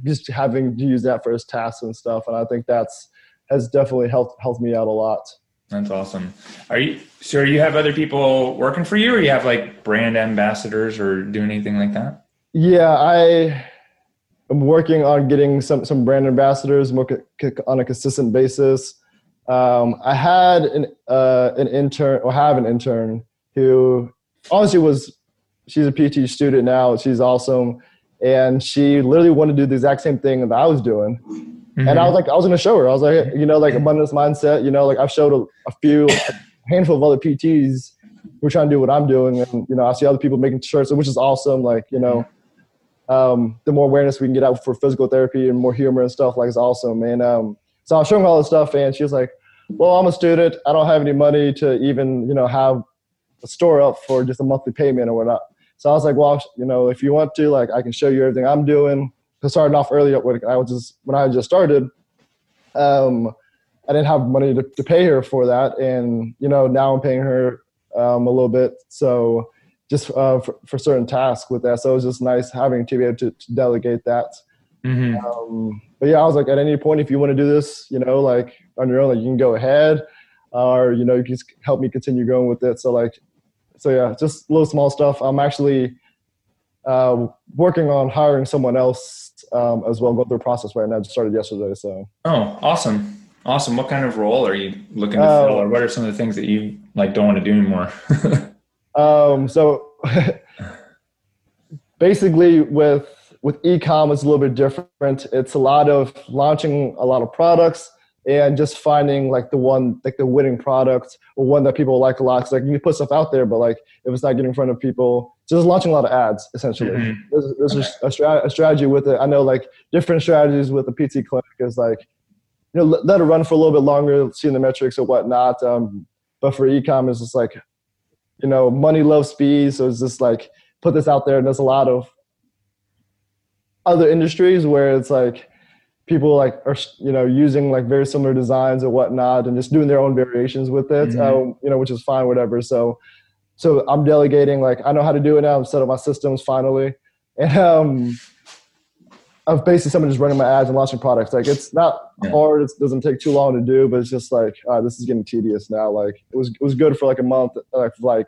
S1: just having to use that for his tasks and stuff. And I think that's has definitely helped helped me out a lot.
S3: That's awesome. Are you so? You have other people working for you, or you have like brand ambassadors, or doing anything like that?
S1: Yeah, I am working on getting some some brand ambassadors more on a consistent basis. Um, I had an uh, an intern or have an intern who honestly was she's a PT student now. She's awesome, and she literally wanted to do the exact same thing that I was doing. Mm-hmm. And I was like, I was gonna show her. I was like, you know, like abundance mindset. You know, like I've showed a, a few, a handful of other PTs who are trying to do what I'm doing, and you know, I see other people making shirts, which is awesome. Like, you know, um, the more awareness we can get out for physical therapy and more humor and stuff, like, it's awesome. And um, so I was showing her all this stuff, and she was like, "Well, I'm a student. I don't have any money to even, you know, have a store up for just a monthly payment or whatnot." So I was like, "Well, you know, if you want to, like, I can show you everything I'm doing." Because starting off earlier when I was just when I just started, um, I didn't have money to, to pay her for that, and you know now I'm paying her um, a little bit. So just uh, for, for, certain tasks with that. So it was just nice having to be able to, to delegate that. Mm-hmm. Um, but yeah, I was like, at any point, if you want to do this, you know, like on your own, like you can go ahead, or you know, you can help me continue going with it. So like, so yeah, just little small stuff. I'm actually uh, working on hiring someone else um, as well. Going through the process right now. Just started yesterday. So.
S3: Oh, awesome, awesome. What kind of role are you looking to uh, fill, or what are some of the things that you like don't want to do anymore?
S1: um, so basically, with with ecom, it's a little bit different. It's a lot of launching a lot of products and just finding like the one like the winning product or one that people like a lot. Cause like you can put stuff out there, but like if it's not getting in front of people, just launching a lot of ads essentially. Mm-hmm. There's, there's okay. a, strat- a, strategy with it. I know like different strategies with the PT clinic is like, you know, let, let it run for a little bit longer, seeing the metrics or whatnot. Um, but for ecom, it's just like, you know, money loves speed. So it's just like put this out there, and there's a lot of other industries where it's like people like are you know using like very similar designs or whatnot and just doing their own variations with it mm-hmm. um, you know which is fine whatever so so i'm delegating like i know how to do it now i'm set up my systems finally and um of basically someone just running my ads and launching products. Like it's not yeah. hard. It doesn't take too long to do, but it's just like uh, this is getting tedious now. Like it was it was good for like a month. Like like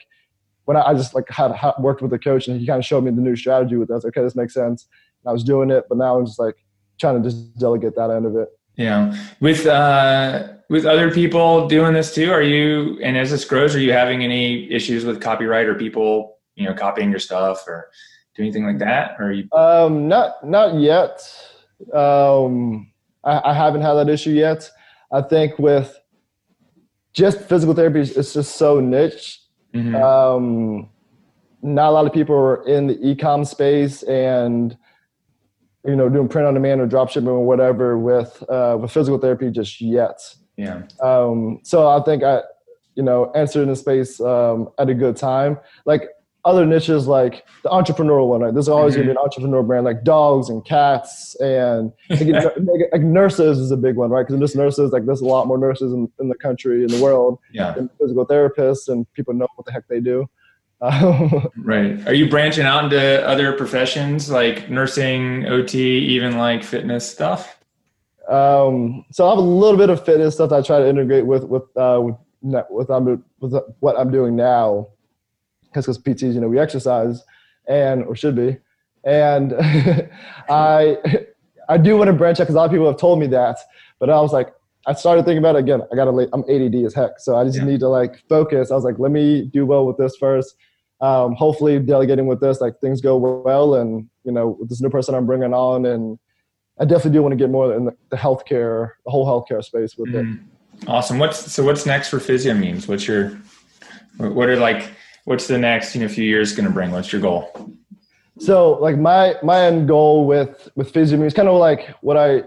S1: when I, I just like had, had, worked with the coach and he kind of showed me the new strategy with us. Okay, this makes sense. I was doing it, but now I'm just like trying to just delegate that end of it.
S3: Yeah, with uh, with other people doing this too. Are you and as this grows, are you having any issues with copyright or people you know copying your stuff or do anything like that? Or you?
S1: Um, not not yet. Um, I, I haven't had that issue yet. I think with just physical therapy, it's just so niche. Mm-hmm. Um, not a lot of people are in the e-com space and you know doing print on demand or drop shipping or whatever with uh, with physical therapy just yet.
S3: Yeah.
S1: Um, so I think I, you know, entered in the space um, at a good time. Like other niches like the entrepreneurial one, right? There's always mm-hmm. gonna be an mm-hmm. entrepreneur brand like dogs and cats and like, like nurses is a big one, right? Because there's nurses, like there's a lot more nurses in, in the country, in the world,
S3: yeah.
S1: than physical therapists, and people know what the heck they do.
S3: Right. Are you branching out into other professions like nursing, OT, even like fitness stuff?
S1: Um, so I have a little bit of fitness stuff that I try to integrate with with uh, with, with, um, with what I'm doing now because because PTs, you know, we exercise and or should be, and I I do want to branch out because a lot of people have told me that, but I was like, I started thinking about it again. I got to, late I'm ADD as heck, so I just yeah. need to like focus. I was like, let me do well with this first. Um, hopefully, delegating with this, like things go well, and you know, with this new person I'm bringing on, and I definitely do want to get more in the, the healthcare, the whole healthcare space with mm. it.
S3: Awesome. What's so? What's next for Physiomemes? What's your what are like what's the next you know few years going to bring? What's your goal?
S1: So like my my end goal with with Physio is kind of like what I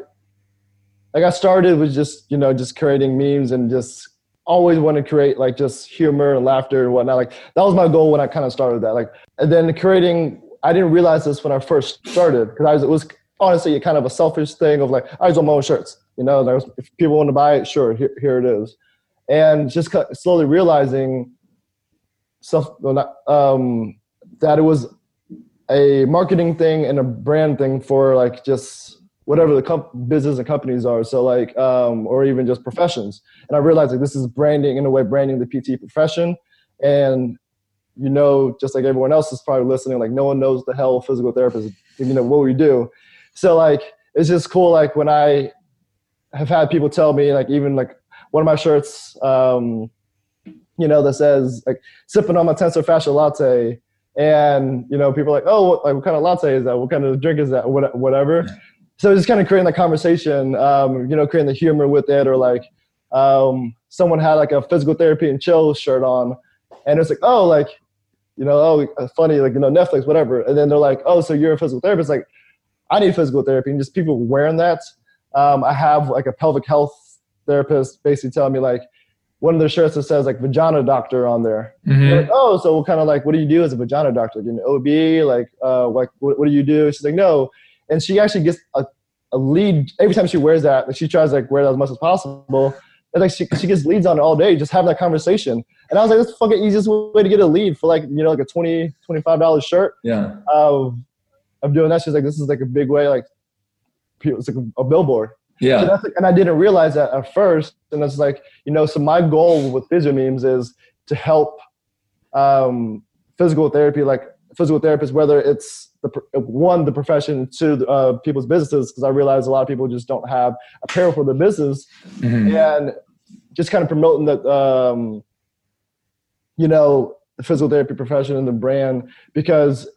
S1: like I started with just you know just creating memes and just always want to create like just humor and laughter and whatnot. Like that was my goal when I kind of started that. Like and then creating I didn't realize this when I first started because I was it was honestly kind of a selfish thing of like I just want my own shirts. You know, was, if people want to buy it, sure, here, here it is. And just slowly realizing stuff um, that it was a marketing thing and a brand thing for like just whatever the comp- business and companies are so like um, or even just professions and i realized like this is branding in a way branding the pt profession and you know just like everyone else is probably listening like no one knows the hell physical therapist you know what we do so like it's just cool like when i have had people tell me like even like one of my shirts um, you know, that says like sipping on my tensor fascia latte. And, you know, people are like, oh, what, like, what kind of latte is that? What kind of drink is that? What, whatever. So just kind of creating that conversation, um, you know, creating the humor with it or like um, someone had like a physical therapy and chill shirt on and it's like, oh, like, you know, oh, uh, funny, like, you know, Netflix, whatever. And then they're like, oh, so you're a physical therapist. Like, I need physical therapy. And just people wearing that. Um, I have like a pelvic health therapist basically telling me like, one of the shirts that says like vagina doctor on there. Mm-hmm. Like, oh, so kind of like, what do you do as a vagina doctor? Like, an OB? Like, uh, like what, what do you do? She's like, no. And she actually gets a, a lead every time she wears that. Like, she tries to like wear that as much as possible. And like she, she gets leads on it all day, just having that conversation. And I was like, that's the fucking easiest way to get a lead for like, you know, like a 20 $25 shirt.
S3: Yeah.
S1: Of, of doing that. She's like, this is like a big way, like, it's like a, a billboard.
S3: Yeah. So
S1: like, and I didn't realize that at first. And it's like, you know, so my goal with physio memes is to help um, physical therapy, like physical therapists, whether it's the one, the profession, to uh, people's businesses, because I realize a lot of people just don't have apparel for their business. Mm-hmm. And just kind of promoting that, um, you know, the physical therapy profession and the brand, because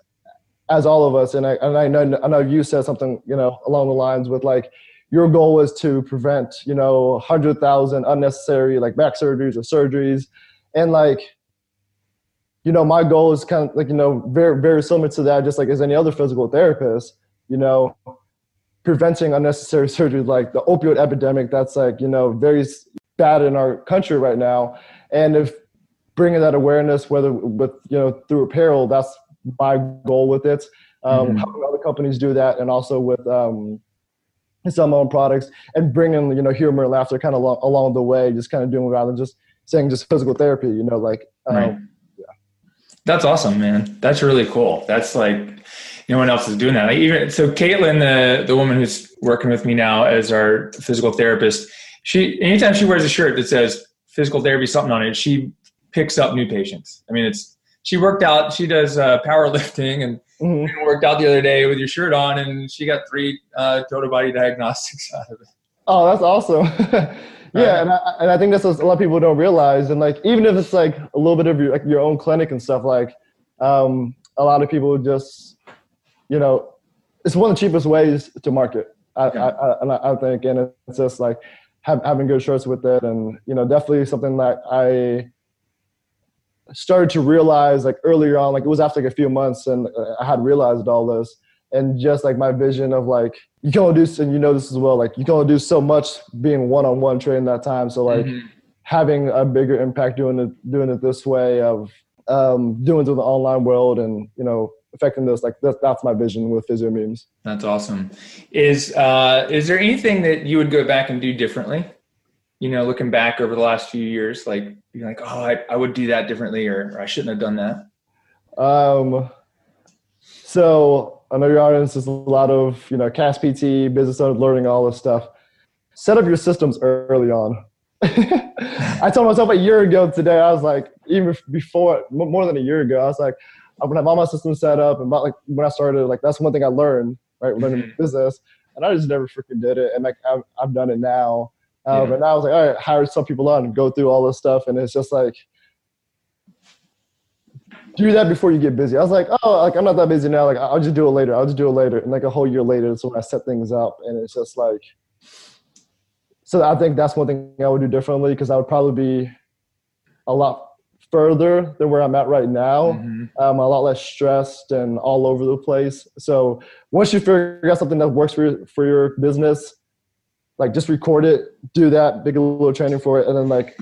S1: as all of us, and I, and I know, I know you said something, you know, along the lines with like, your goal was to prevent, you know, 100,000 unnecessary like back surgeries or surgeries. And like, you know, my goal is kind of like, you know, very, very similar to that, just like as any other physical therapist, you know, preventing unnecessary surgery, like the opioid epidemic that's like, you know, very bad in our country right now. And if bringing that awareness, whether with, you know, through apparel, that's my goal with it. Um, mm-hmm. Helping other companies do that and also with, um, my own products and bringing you know humor and laughter kind of along, along the way just kind of doing rather than just saying just physical therapy you know like um, right.
S3: That's awesome man that's really cool that's like no one else is doing that. Like even so, Caitlin, the the woman who's working with me now as our physical therapist, she anytime she wears a shirt that says physical therapy something on it, she picks up new patients. I mean, it's she worked out. She does uh, powerlifting and mm-hmm. worked out the other day with your shirt on, and she got three uh, total body diagnostics out of it.
S1: Oh, that's awesome. yeah, and I, and I think that's what a lot of people don't realize. And like, even if it's like a little bit of your like your own clinic and stuff, like um, a lot of people just, you know, it's one of the cheapest ways to market. I, yeah. I, I, I, think, and it's just like have, having good shirts with it, and you know, definitely something that I started to realize like earlier on, like it was after like a few months, and I had realized all this, and just like my vision of like you can only do, and you know this as well, like you can only do so much being one on one training that time. So like mm-hmm. having a bigger impact doing it doing it this way of um, doing through the online world and you know affecting this like that's, that's my vision with physio memes
S3: that's awesome is uh is there anything that you would go back and do differently you know looking back over the last few years like you're like oh i, I would do that differently or, or i shouldn't have done that
S1: um so i know your audience is a lot of you know Cash PT business owner learning all this stuff set up your systems early on I told myself a year ago today, I was like, even before, more than a year ago, I was like, I'm gonna have all my systems set up. And about like when I started, like that's one thing I learned, right? Learning mm-hmm. business. And I just never freaking did it. And like I've, I've done it now. Um, yeah. But now I was like, all right, hire some people on and go through all this stuff. And it's just like, do that before you get busy. I was like, oh, like I'm not that busy now. Like I'll just do it later. I'll just do it later. And like a whole year later, that's when I set things up. And it's just like, so I think that's one thing I would do differently because I would probably be a lot further than where I'm at right now. Mm-hmm. Um, a lot less stressed and all over the place. So once you figure out something that works for your, for your business, like just record it, do that, make a little training for it, and then like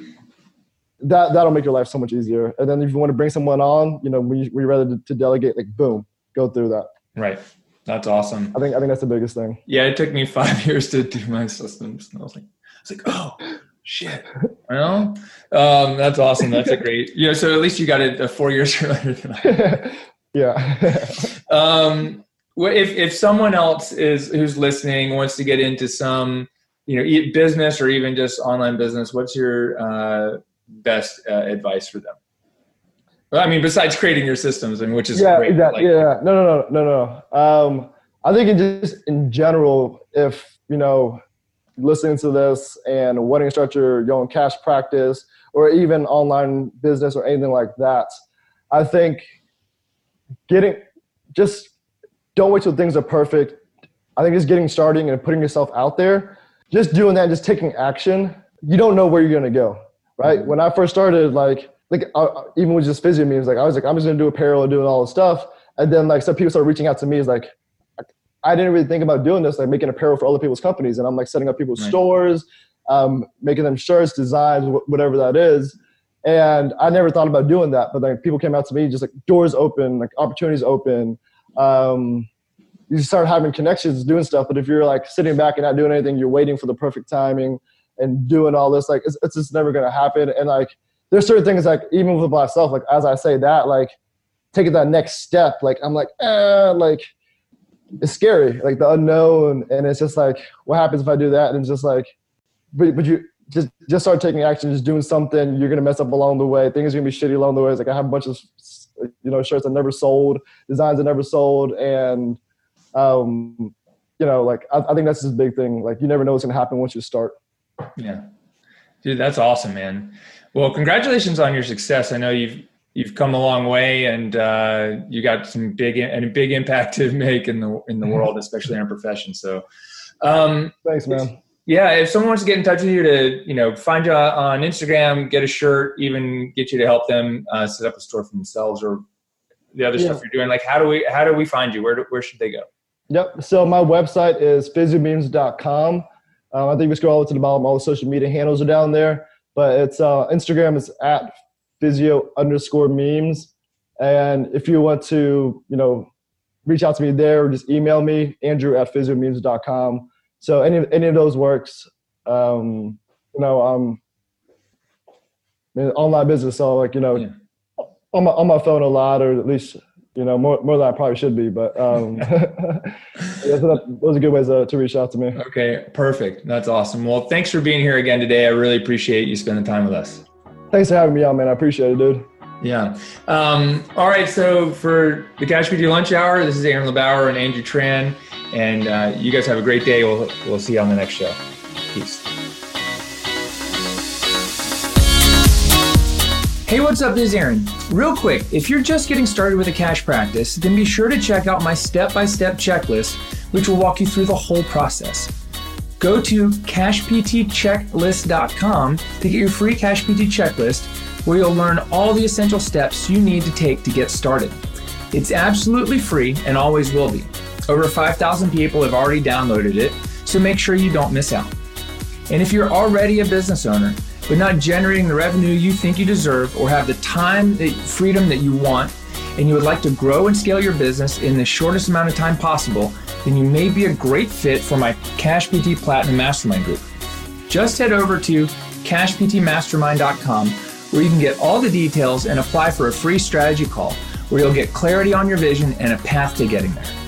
S1: that that'll make your life so much easier. And then if you want to bring someone on, you know, we we rather to, delegate, like boom, go through that.
S3: Right. That's awesome.
S1: I think I think that's the biggest thing.
S3: Yeah, it took me five years to do my systems, and I was like, I was like, oh shit. You know, um, that's awesome. That's a great. You know, so at least you got it uh, four years earlier than I.
S1: yeah.
S3: um, if if someone else is who's listening wants to get into some, you know, business or even just online business, what's your uh, best uh, advice for them? I mean, besides creating your systems, and which is
S1: yeah,
S3: great.
S1: Like, yeah, no, no, no, no, no. Um, I think in just in general, if you know, listening to this and wanting to start your, your own cash practice or even online business or anything like that, I think getting just don't wait till things are perfect. I think just getting starting and putting yourself out there, just doing that, just taking action. You don't know where you're gonna go, right? Mm-hmm. When I first started, like like uh, even with just physio memes, like I was like, I'm just gonna do apparel and doing all this stuff. And then like some people started reaching out to me is like, I didn't really think about doing this, like making apparel for other people's companies. And I'm like setting up people's right. stores, um, making them shirts, designs, wh- whatever that is. And I never thought about doing that. But like people came out to me, just like doors open, like opportunities open. Um, you start having connections, doing stuff. But if you're like sitting back and not doing anything, you're waiting for the perfect timing and doing all this, like it's, it's just never to happen. And like, there's certain things like even with myself, like as I say that, like taking that next step, like I'm like, eh, like it's scary, like the unknown, and it's just like, what happens if I do that? And it's just like, but but you just just start taking action, just doing something. You're gonna mess up along the way. Things are gonna be shitty along the way. It's like I have a bunch of you know shirts I never sold, designs I never sold, and um, you know, like I, I think that's a big thing. Like you never know what's gonna happen once you start.
S3: Yeah, dude, that's awesome, man. Well, congratulations on your success. I know you've you've come a long way, and uh, you got some big and a big impact to make in the in the world, especially in our profession. So, um,
S1: thanks, man.
S3: Yeah, if someone wants to get in touch with you to, you know, find you on Instagram, get a shirt, even get you to help them uh, set up a store for themselves or the other yeah. stuff you're doing, like how do we how do we find you? Where do, where should they go?
S1: Yep. So my website is physiomemes.com. Um, I think we scroll all the way to the bottom. All the social media handles are down there. But it's uh, Instagram is at physio underscore memes. And if you want to, you know, reach out to me there or just email me, Andrew at physiomemes.com. So any any of those works. Um, you know, um I mean, online business, so like, you know, yeah. on my on my phone a lot or at least you know, more, more than I probably should be. But um, those are good ways uh, to reach out to me.
S3: Okay, perfect. That's awesome. Well, thanks for being here again today. I really appreciate you spending time with us.
S1: Thanks for having me on, man. I appreciate it, dude.
S3: Yeah. Um, all right. So for the Cash PT Lunch Hour, this is Aaron LeBauer and Andrew Tran. And uh, you guys have a great day. We'll, we'll see you on the next show. Peace. Hey, what's up? This is Aaron. Real quick, if you're just getting started with a cash practice, then be sure to check out my step by step checklist, which will walk you through the whole process. Go to cashptchecklist.com to get your free Cash PT checklist, where you'll learn all the essential steps you need to take to get started. It's absolutely free and always will be. Over 5,000 people have already downloaded it, so make sure you don't miss out. And if you're already a business owner, but not generating the revenue you think you deserve or have the time, the freedom that you want, and you would like to grow and scale your business in the shortest amount of time possible, then you may be a great fit for my Cash PT Platinum Mastermind group. Just head over to cashptmastermind.com where you can get all the details and apply for a free strategy call where you'll get clarity on your vision and a path to getting there.